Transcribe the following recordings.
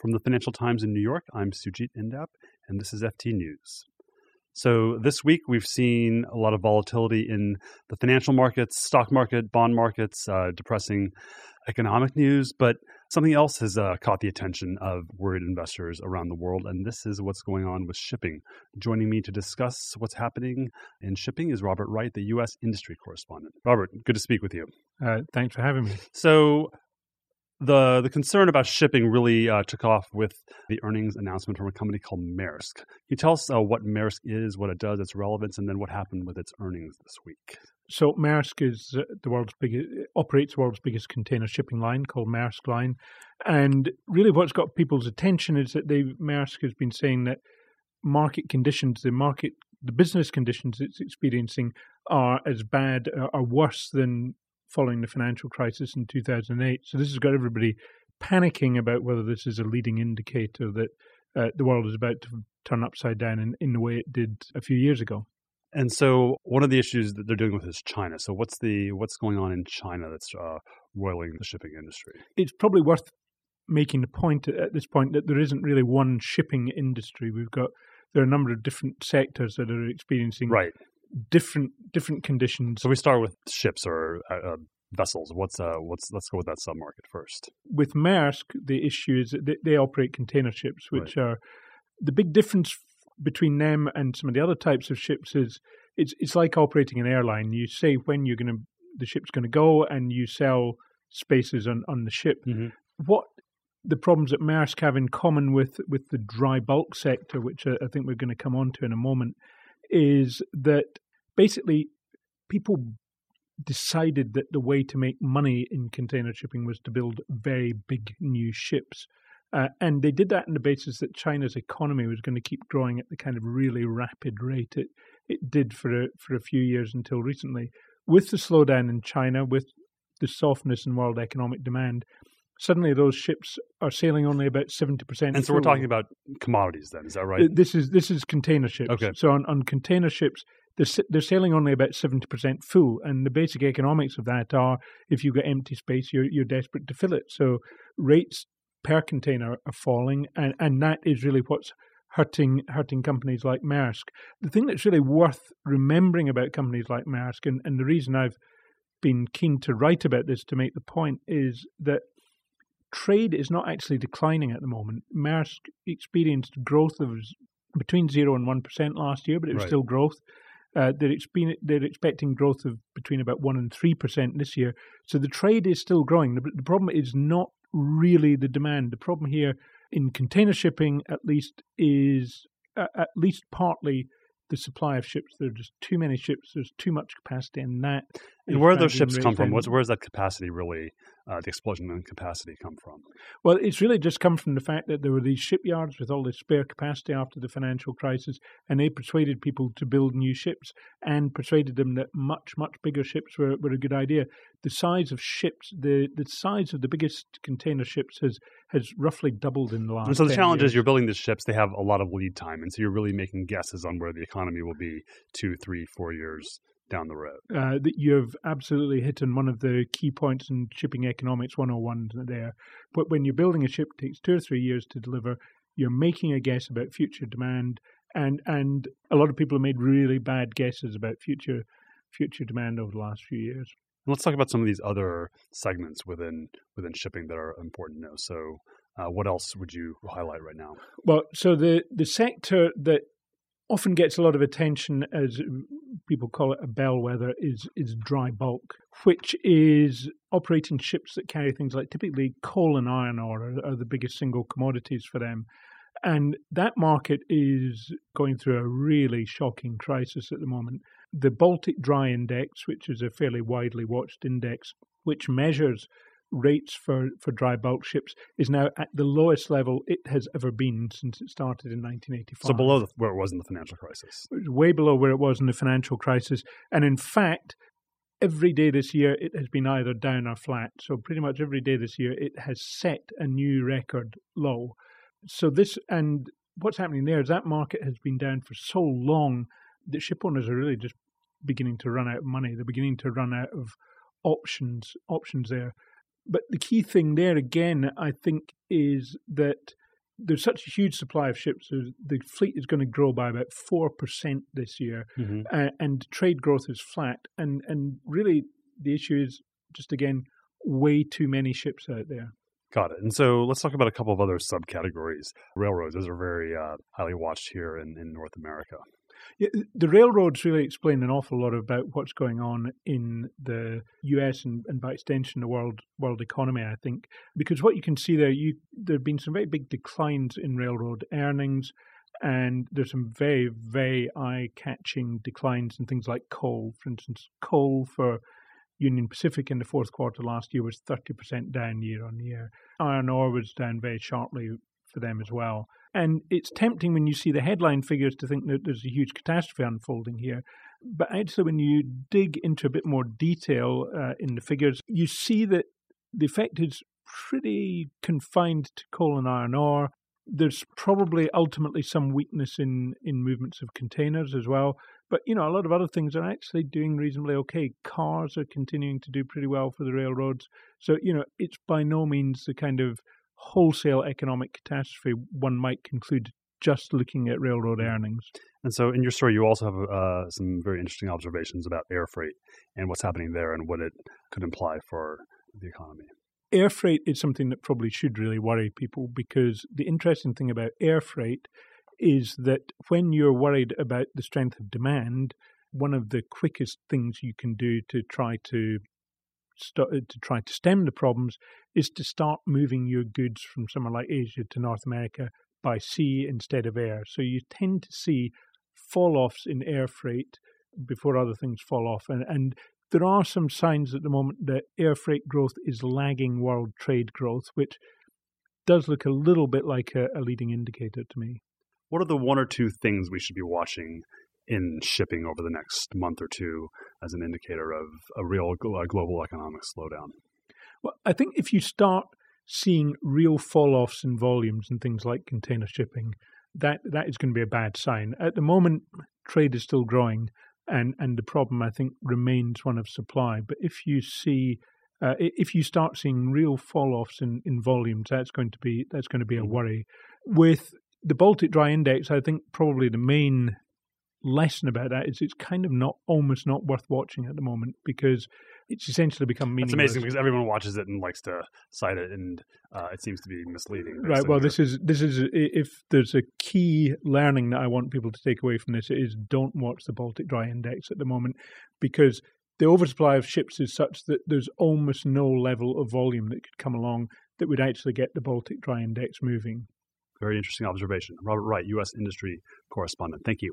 From the Financial Times in New York, I'm Sujeet Indap, and this is FT News. So, this week we've seen a lot of volatility in the financial markets, stock market, bond markets, uh, depressing economic news, but something else has uh, caught the attention of worried investors around the world, and this is what's going on with shipping. Joining me to discuss what's happening in shipping is Robert Wright, the U.S. industry correspondent. Robert, good to speak with you. Uh, thanks for having me. So, the the concern about shipping really uh, took off with the earnings announcement from a company called Maersk. Can you tell us uh, what Maersk is, what it does, its relevance, and then what happened with its earnings this week? So Maersk is uh, the world's biggest operates the world's biggest container shipping line called Maersk Line, and really what's got people's attention is that they Maersk has been saying that market conditions, the market, the business conditions it's experiencing are as bad, are worse than following the financial crisis in 2008. So this has got everybody panicking about whether this is a leading indicator that uh, the world is about to turn upside down in, in the way it did a few years ago. And so, one of the issues that they're dealing with is China. So, what's the what's going on in China that's uh, roiling the shipping industry? It's probably worth making the point at this point that there isn't really one shipping industry. We've got there are a number of different sectors that are experiencing right different different conditions. So we start with ships or uh, uh, vessels. What's uh what's let's go with that submarket first. With Maersk, the issue is that they, they operate container ships, which right. are the big difference between them and some of the other types of ships is it's it's like operating an airline. You say when you're going to the ship's going to go, and you sell spaces on on the ship. Mm-hmm. What the problems that Maersk have in common with with the dry bulk sector, which I, I think we're going to come on to in a moment, is that basically people decided that the way to make money in container shipping was to build very big new ships. Uh, and they did that on the basis that China's economy was going to keep growing at the kind of really rapid rate it, it did for a, for a few years until recently. With the slowdown in China, with the softness in world economic demand, suddenly those ships are sailing only about seventy percent. And so we're talking about commodities, then, is that right? This is this is container ships. Okay. So on, on container ships, they're, they're sailing only about seventy percent full, and the basic economics of that are if you've got empty space, you're you're desperate to fill it. So rates per container are falling, and and that is really what's hurting hurting companies like Maersk. The thing that's really worth remembering about companies like Maersk, and, and the reason I've been keen to write about this to make the point is that trade is not actually declining at the moment. Maersk experienced growth of between zero and one percent last year, but it was right. still growth. Uh, they're, expe- they're expecting growth of between about one and three percent this year. So the trade is still growing. The, the problem is not really the demand. The problem here in container shipping, at least, is uh, at least partly the supply of ships. There are just too many ships. There's too much capacity, in that. And where do those ships come from? Where's that capacity really uh, the explosion in capacity come from? Well, it's really just come from the fact that there were these shipyards with all this spare capacity after the financial crisis, and they persuaded people to build new ships and persuaded them that much, much bigger ships were, were a good idea. The size of ships, the, the size of the biggest container ships has has roughly doubled in the last. And so the challenge years. is you're building these ships; they have a lot of lead time, and so you're really making guesses on where the economy will be two, three, four years down the road. Uh, that you've absolutely hit on one of the key points in shipping economics 101 there. But when you're building a ship, it takes two or three years to deliver. You're making a guess about future demand, and and a lot of people have made really bad guesses about future future demand over the last few years. Let's talk about some of these other segments within within shipping that are important to know. So, uh, what else would you highlight right now? Well, so the the sector that often gets a lot of attention as people call it a bellwether is is dry bulk which is operating ships that carry things like typically coal and iron ore are, are the biggest single commodities for them. And that market is going through a really shocking crisis at the moment. The baltic dry index which is a fairly widely watched index which measures rates for, for dry bulk ships is now at the lowest level it has ever been since it started in 1985. So below the, where it was in the financial crisis. way below where it was in the financial crisis. And in fact, every day this year it has been either down or flat. So pretty much every day this year it has set a new record low. So this and what's happening there is that market has been down for so long that ship owners are really just beginning to run out of money. They're beginning to run out of options options there. But the key thing there again, I think, is that there's such a huge supply of ships. The fleet is going to grow by about four percent this year, mm-hmm. uh, and trade growth is flat. And and really, the issue is just again way too many ships out there. Got it. And so let's talk about a couple of other subcategories. Railroads, those are very uh, highly watched here in, in North America. The railroads really explain an awful lot about what's going on in the U.S. and, and by extension the world world economy. I think because what you can see there, you there have been some very big declines in railroad earnings, and there's some very very eye catching declines in things like coal. For instance, coal for Union Pacific in the fourth quarter last year was 30% down year on year. Iron ore was down very sharply for them as well. And it's tempting when you see the headline figures to think that there's a huge catastrophe unfolding here. But actually, when you dig into a bit more detail uh, in the figures, you see that the effect is pretty confined to coal and iron ore. There's probably ultimately some weakness in, in movements of containers as well. But, you know, a lot of other things are actually doing reasonably okay. Cars are continuing to do pretty well for the railroads. So, you know, it's by no means the kind of wholesale economic catastrophe one might conclude just looking at railroad mm. earnings. And so, in your story, you also have uh, some very interesting observations about air freight and what's happening there and what it could imply for the economy. Air freight is something that probably should really worry people because the interesting thing about air freight is that when you're worried about the strength of demand, one of the quickest things you can do to try to st- uh, to try to stem the problems is to start moving your goods from somewhere like Asia to North America by sea instead of air. So you tend to see fall offs in air freight before other things fall off. And, and there are some signs at the moment that air freight growth is lagging world trade growth, which does look a little bit like a, a leading indicator to me. What are the one or two things we should be watching in shipping over the next month or two as an indicator of a real global economic slowdown? Well, I think if you start seeing real fall offs in volumes and things like container shipping, that that is going to be a bad sign. At the moment, trade is still growing, and and the problem I think remains one of supply. But if you see uh, if you start seeing real fall offs in, in volumes, that's going to be that's going to be a mm-hmm. worry. With the Baltic Dry Index, I think probably the main lesson about that is it's kind of not almost not worth watching at the moment because it's essentially become meaningless. It's amazing because everyone watches it and likes to cite it, and uh, it seems to be misleading. Right. Well, this is this is if there's a key learning that I want people to take away from this, it is don't watch the Baltic Dry Index at the moment because the oversupply of ships is such that there's almost no level of volume that could come along that would actually get the Baltic Dry Index moving. Very interesting observation. Robert Wright, U.S. industry correspondent. Thank you.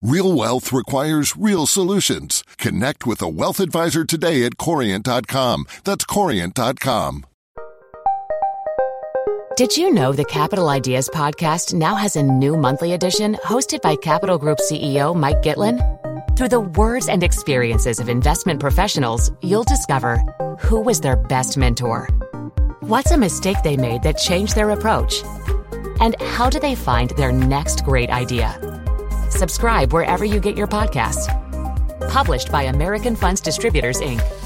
Real wealth requires real solutions. Connect with a wealth advisor today at Corient.com. That's Corient.com. Did you know the Capital Ideas podcast now has a new monthly edition hosted by Capital Group CEO Mike Gitlin? Through the words and experiences of investment professionals, you'll discover who was their best mentor, what's a mistake they made that changed their approach, and how do they find their next great idea. Subscribe wherever you get your podcasts. Published by American Funds Distributors, Inc.